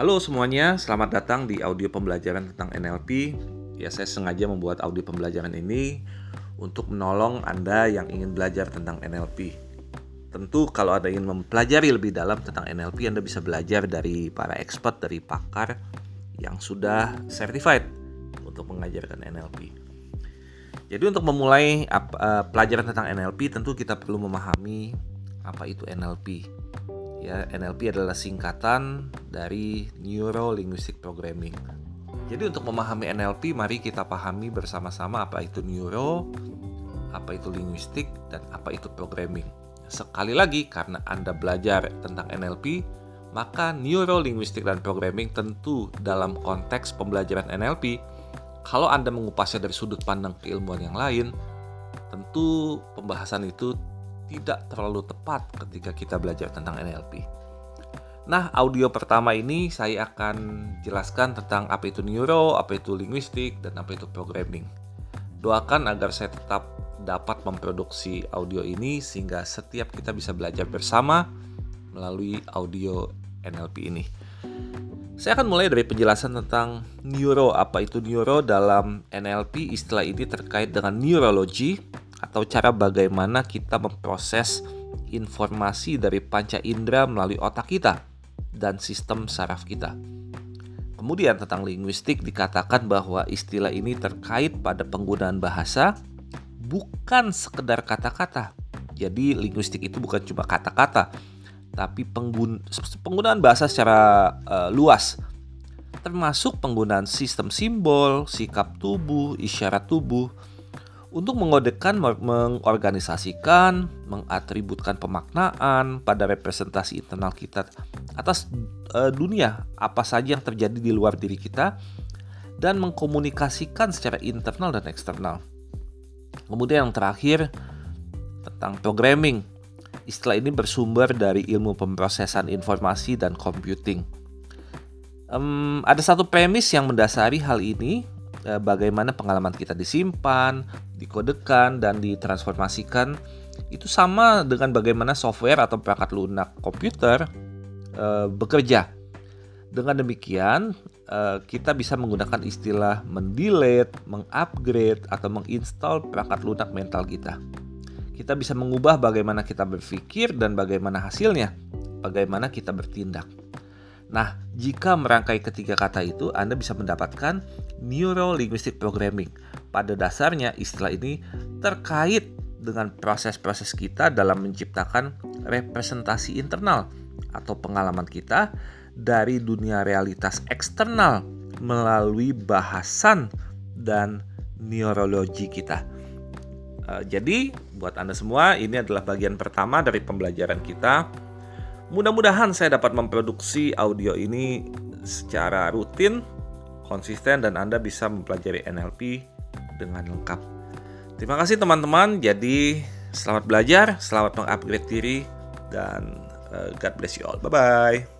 Halo semuanya, selamat datang di audio pembelajaran tentang NLP. Ya, saya sengaja membuat audio pembelajaran ini untuk menolong Anda yang ingin belajar tentang NLP. Tentu kalau Anda ingin mempelajari lebih dalam tentang NLP, Anda bisa belajar dari para expert, dari pakar yang sudah certified untuk mengajarkan NLP. Jadi untuk memulai uh, pelajaran tentang NLP, tentu kita perlu memahami apa itu NLP Ya, NLP adalah singkatan dari Neuro Linguistic Programming. Jadi untuk memahami NLP, mari kita pahami bersama-sama apa itu neuro, apa itu linguistik, dan apa itu programming. Sekali lagi, karena Anda belajar tentang NLP, maka neuro linguistik dan programming tentu dalam konteks pembelajaran NLP, kalau Anda mengupasnya dari sudut pandang keilmuan yang lain, tentu pembahasan itu tidak terlalu tepat ketika kita belajar tentang NLP. Nah, audio pertama ini saya akan jelaskan tentang apa itu neuro, apa itu linguistik, dan apa itu programming. Doakan agar saya tetap dapat memproduksi audio ini sehingga setiap kita bisa belajar bersama melalui audio NLP ini. Saya akan mulai dari penjelasan tentang neuro. Apa itu neuro dalam NLP? Istilah ini terkait dengan neurology atau cara bagaimana kita memproses informasi dari panca indera melalui otak kita dan sistem saraf kita. Kemudian tentang linguistik dikatakan bahwa istilah ini terkait pada penggunaan bahasa bukan sekedar kata-kata. Jadi linguistik itu bukan cuma kata-kata, tapi penggun penggunaan bahasa secara uh, luas termasuk penggunaan sistem simbol, sikap tubuh, isyarat tubuh, untuk mengodekan, mengorganisasikan, mengatributkan pemaknaan pada representasi internal kita atas e, dunia apa saja yang terjadi di luar diri kita dan mengkomunikasikan secara internal dan eksternal. Kemudian yang terakhir tentang programming. Istilah ini bersumber dari ilmu pemrosesan informasi dan computing. Um, ada satu premis yang mendasari hal ini Eh, bagaimana pengalaman kita disimpan, dikodekan, dan ditransformasikan itu sama dengan bagaimana software atau perangkat lunak komputer e, bekerja. Dengan demikian, e, kita bisa menggunakan istilah mendelete, mengupgrade, atau menginstal perangkat lunak mental kita. Kita bisa mengubah bagaimana kita berpikir dan bagaimana hasilnya, bagaimana kita bertindak. Nah, jika merangkai ketiga kata itu, Anda bisa mendapatkan Neuro Linguistic Programming. Pada dasarnya, istilah ini terkait dengan proses-proses kita dalam menciptakan representasi internal atau pengalaman kita dari dunia realitas eksternal melalui bahasan dan neurologi kita. Uh, jadi, buat Anda semua, ini adalah bagian pertama dari pembelajaran kita Mudah-mudahan saya dapat memproduksi audio ini secara rutin, konsisten, dan Anda bisa mempelajari NLP dengan lengkap. Terima kasih teman-teman. Jadi selamat belajar, selamat mengupgrade diri, dan uh, God bless you all. Bye-bye.